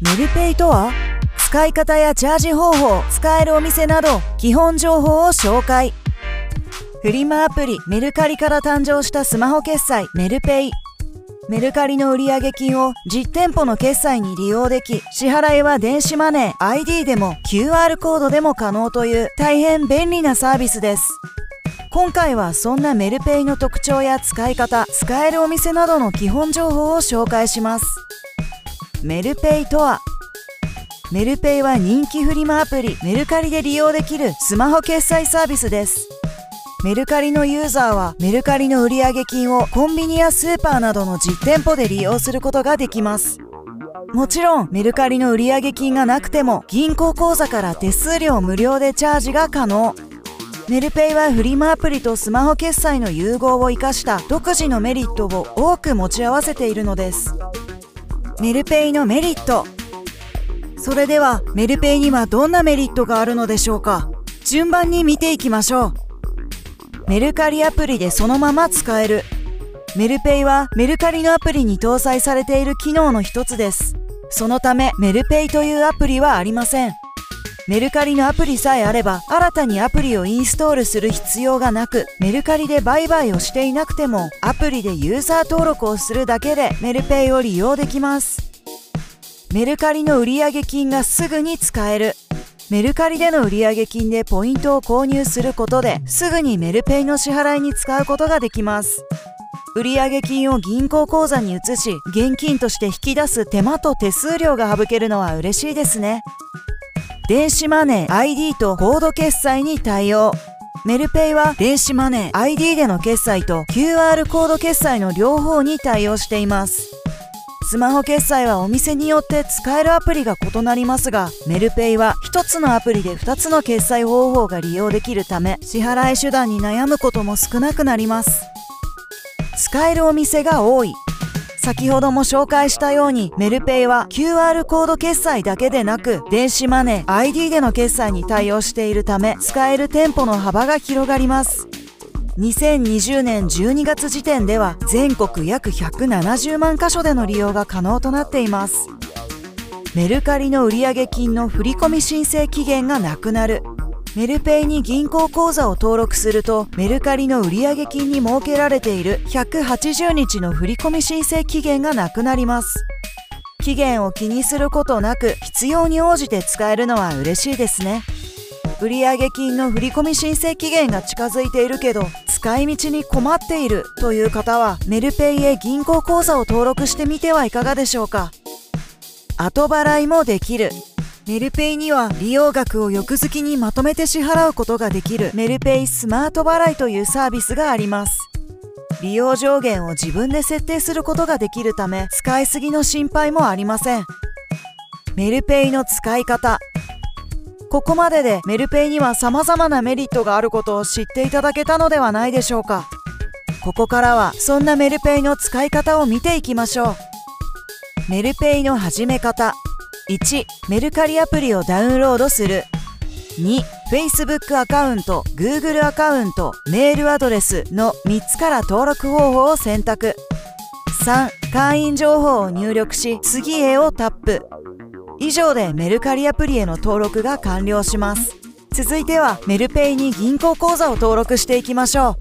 メルペイとは使い方やチャージ方法、使えるお店など基本情報を紹介。フリマアプリメルカリから誕生したスマホ決済メルペイ。メルカリの売上金を実店舗の決済に利用でき、支払いは電子マネー、ID でも QR コードでも可能という大変便利なサービスです。今回はそんなメルペイの特徴や使い方、使えるお店などの基本情報を紹介します。メルペイとはメルペイは人気フリマアプリメルカリで利用できるスマホ決済サービスです。メルカリのユーザーはメルカリの売上金をコンビニやスーパーなどの実店舗で利用することができます。もちろんメルカリの売上金がなくても銀行口座から手数料無料でチャージが可能。メルペイはフリマアプリとスマホ決済の融合を生かした独自のメリットを多く持ち合わせているのです。メルペイのメリット。それではメルペイにはどんなメリットがあるのでしょうか？順番に見ていきましょう。メルカリアプリでそのまま使える。メルペイはメルカリのアプリに搭載されている機能の一つです。そのためメルペイというアプリはありません。メルカリのアプリさえあれば新たにアプリをインストールする必要がなくメルカリで売買をしていなくてもアプリでユーザー登録をするだけでメルペイを利用できます。メルカリの売上金がすぐに使える。メルカリでの売上金でポイントを購入することですぐにメルペイの支払いに使うことができます。売上金を銀行口座に移し現金として引き出す手間と手数料が省けるのは嬉しいですね。電子マネー ID とコード決済に対応。メルペイは電子マネー ID での決済と QR コード決済の両方に対応しています。スマホ決済はお店によって使えるアプリが異なりますがメルペイは1つのアプリで2つの決済方法が利用できるため支払い手段に悩むことも少なくなります。使えるお店が多い。先ほども紹介したようにメルペイは QR コード決済だけでなく電子マネー ID での決済に対応しているため使える店舗の幅が広がります。2020年12月時点では全国約170万箇所での利用が可能となっています。メルカリの売上金の振込申請期限がなくなる。メルペイに銀行口座を登録するとメルカリの売上金に設けられている180日の振込申請期限がなくなります。期限を気にすることなく必要に応じて使えるのは嬉しいですね。売上金の振込申請期限が近づいているけど使い道に困っているという方はメルペイへ銀行口座を登録してみてはいかがでしょうか。後払いもできる。メルペイには利用額を翌月にまとめて支払うことができるメルペイスマート払いというサービスがあります。利用上限を自分で設定することができるため使いすぎの心配もありません。メルペイの使い方。ここまででメルペイには様々なメリットがあることを知っていただけたのではないでしょうか。ここからはそんなメルペイの使い方を見ていきましょう。メルペイの始め方。1メルカリアプリをダウンロードする。2 Facebook アカウント Google アカウントメールアドレスの3つから登録方法を選択。3会員情報を入力し次へをタップ。以上でメルカリアプリへの登録が完了します。続いてはメルペイに銀行口座を登録していきましょ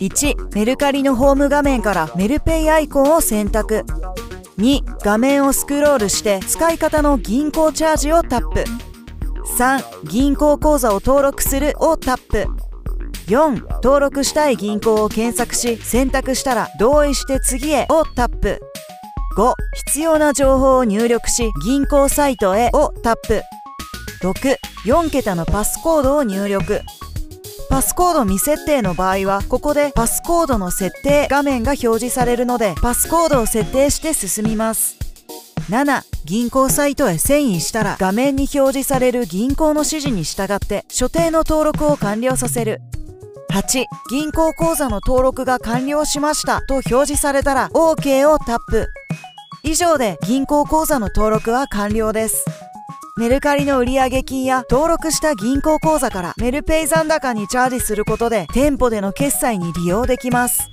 う。1メルカリのホーム画面からメルペイアイコンを選択。2画面をスクロールして使い方の銀行チャージをタップ。3銀行口座を登録するをタップ。4登録したい銀行を検索し選択したら同意して次へをタップ。5必要な情報を入力し銀行サイトへをタップ。64桁のパスコードを入力。パスコード未設定の場合はここでパスコードの設定画面が表示されるのでパスコードを設定して進みます。7銀行サイトへ遷移したら画面に表示される銀行の指示に従って所定の登録を完了させる。8銀行口座の登録が完了しましたと表示されたら OK をタップ。以上で銀行口座の登録は完了です。メルカリの売上金や登録した銀行口座からメルペイ残高にチャージすることで店舗での決済に利用できます。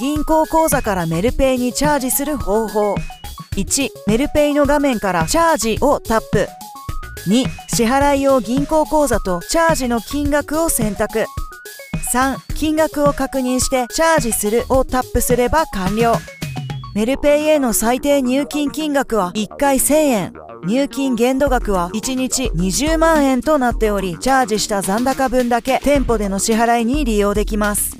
銀行口座からメルペイにチャージする方法。1メルペイの画面からチャージをタップ。2支払い用銀行口座とチャージの金額を選択。3金額を確認してチャージするをタップすれば完了。メルペイへの最低入金金額は1回1000円。入金限度額は1日20万円となっておりチャージした残高分だけ店舗での支払いに利用できます。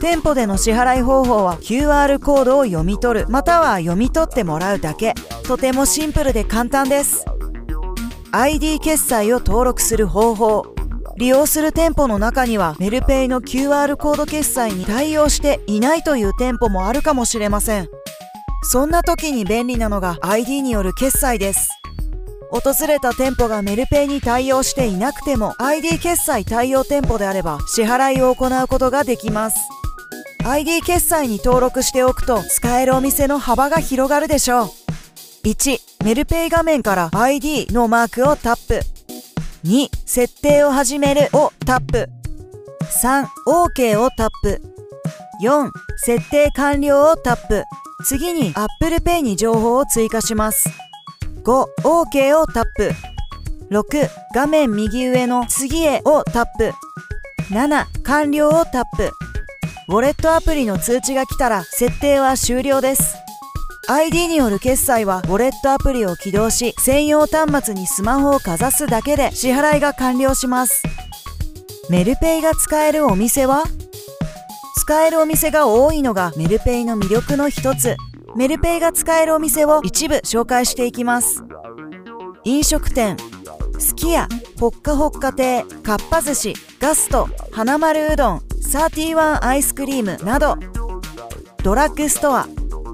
店舗での支払い方法は QR コードを読み取るまたは読み取ってもらうだけ。とてもシンプルで簡単です。ID 決済を登録する方法。利用する店舗の中にはメルペイの QR コード決済に対応していないという店舗もあるかもしれません。そんな時に便利なのが ID による決済です。訪れた店舗がメルペイに対応していなくても ID 決済対応店舗であれば支払いを行うことができます。ID 決済に登録しておくと使えるお店の幅が広がるでしょう。1メルペイ画面から ID のマークをタップ。2設定を始めるをタップ。3 OK をタップ。4設定完了をタップ。次に Apple Pay に情報を追加します。5 OK をタップ。6画面右上の次へをタップ。7完了をタップ。ウォレットアプリの通知が来たら設定は終了です。ID による決済はウォレットアプリを起動し専用端末にスマホをかざすだけで支払いが完了します。メルペイが使えるお店は？使えるお店が多いのがメルペイの魅力の一つ。メルペイが使えるお店を一部紹介していきます。飲食店すき家ほっかほっか亭かっぱ寿司ガストはなまるうどん31アイスクリームなど。ドラッグストア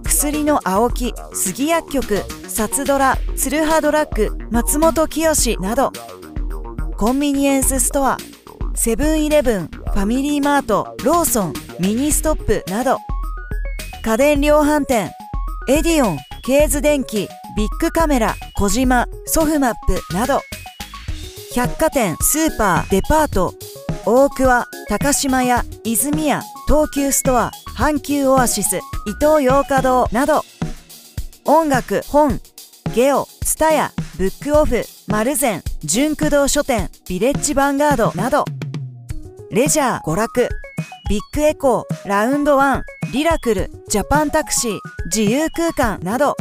クスリのアオキ杉薬局サツドラツルハドラッグ松本清など。コンビニエンスストアセブンイレブンファミリーマートローソンミニストップなど。家電量販店エディオンケーズデンキビックカメラコジマソフマップなど。百貨店スーパーデパート大桑高島屋泉屋東急ストア阪急オアシス伊東洋華堂など。音楽本ゲオツタヤブックオフ丸善ジュンク堂書店ビレッジヴァンガードなど。レジャー娯楽。ビッグエコーラウンドワンリラクルジャパンタクシー自由空間など。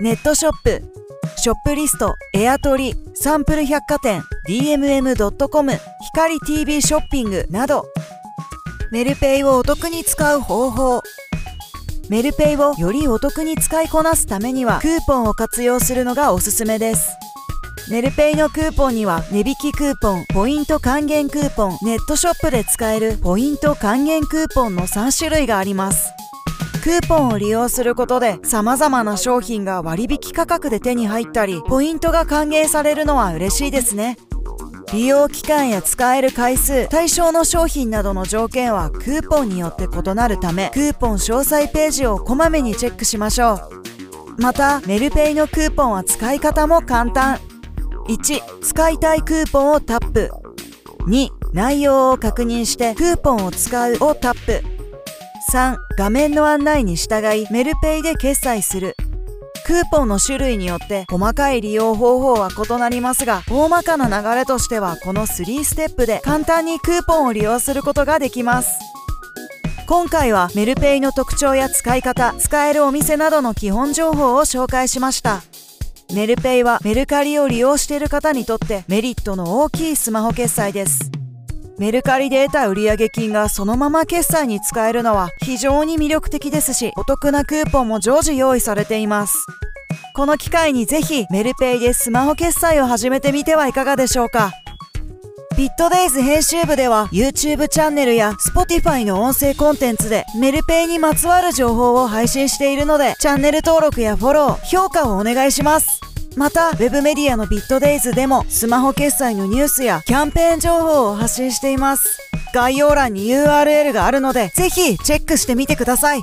ネットショップショップリストエアトリサンプル百貨店 DMM.com 光 TV ショッピングなど。メルペイをお得に使う方法。メルペイをよりお得に使いこなすためにはクーポンを活用するのがおすすめです。メルペイのクーポンには値引きクーポン、ポイント還元クーポン、ネットショップで使えるポイント還元クーポンの3種類があります。クーポンを利用することで様々な商品が割引価格で手に入ったり、ポイントが還元されるのは嬉しいですね。利用期間や使える回数、対象の商品などの条件はクーポンによって異なるため、クーポン詳細ページをこまめにチェックしましょう。また、メルペイのクーポンは使い方も簡単。1使いたいクーポンをタップ。2内容を確認してクーポンを使うをタップ。3画面の案内に従いメルペイで決済する。クーポンの種類によって細かい利用方法は異なりますが大まかな流れとしてはこの3ステップで簡単にクーポンを利用することができます。今回はメルペイの特徴や使い方使えるお店などの基本情報を紹介しました。メルペイはメルカリを利用している方にとってメリットの大きいスマホ決済です。メルカリで得た売上金がそのまま決済に使えるのは非常に魅力的ですしお得なクーポンも常時用意されています。この機会にぜひメルペイでスマホ決済を始めてみてはいかがでしょうか。ビットデイズ編集部では YouTube チャンネルや Spotify の音声コンテンツでメルペイにまつわる情報を配信しているのでチャンネル登録やフォロー、評価をお願いしますまた、ウェブメディアのビットデイズでもスマホ決済のニュースやキャンペーン情報を発信しています。概要欄に URL があるので、ぜひチェックしてみてください。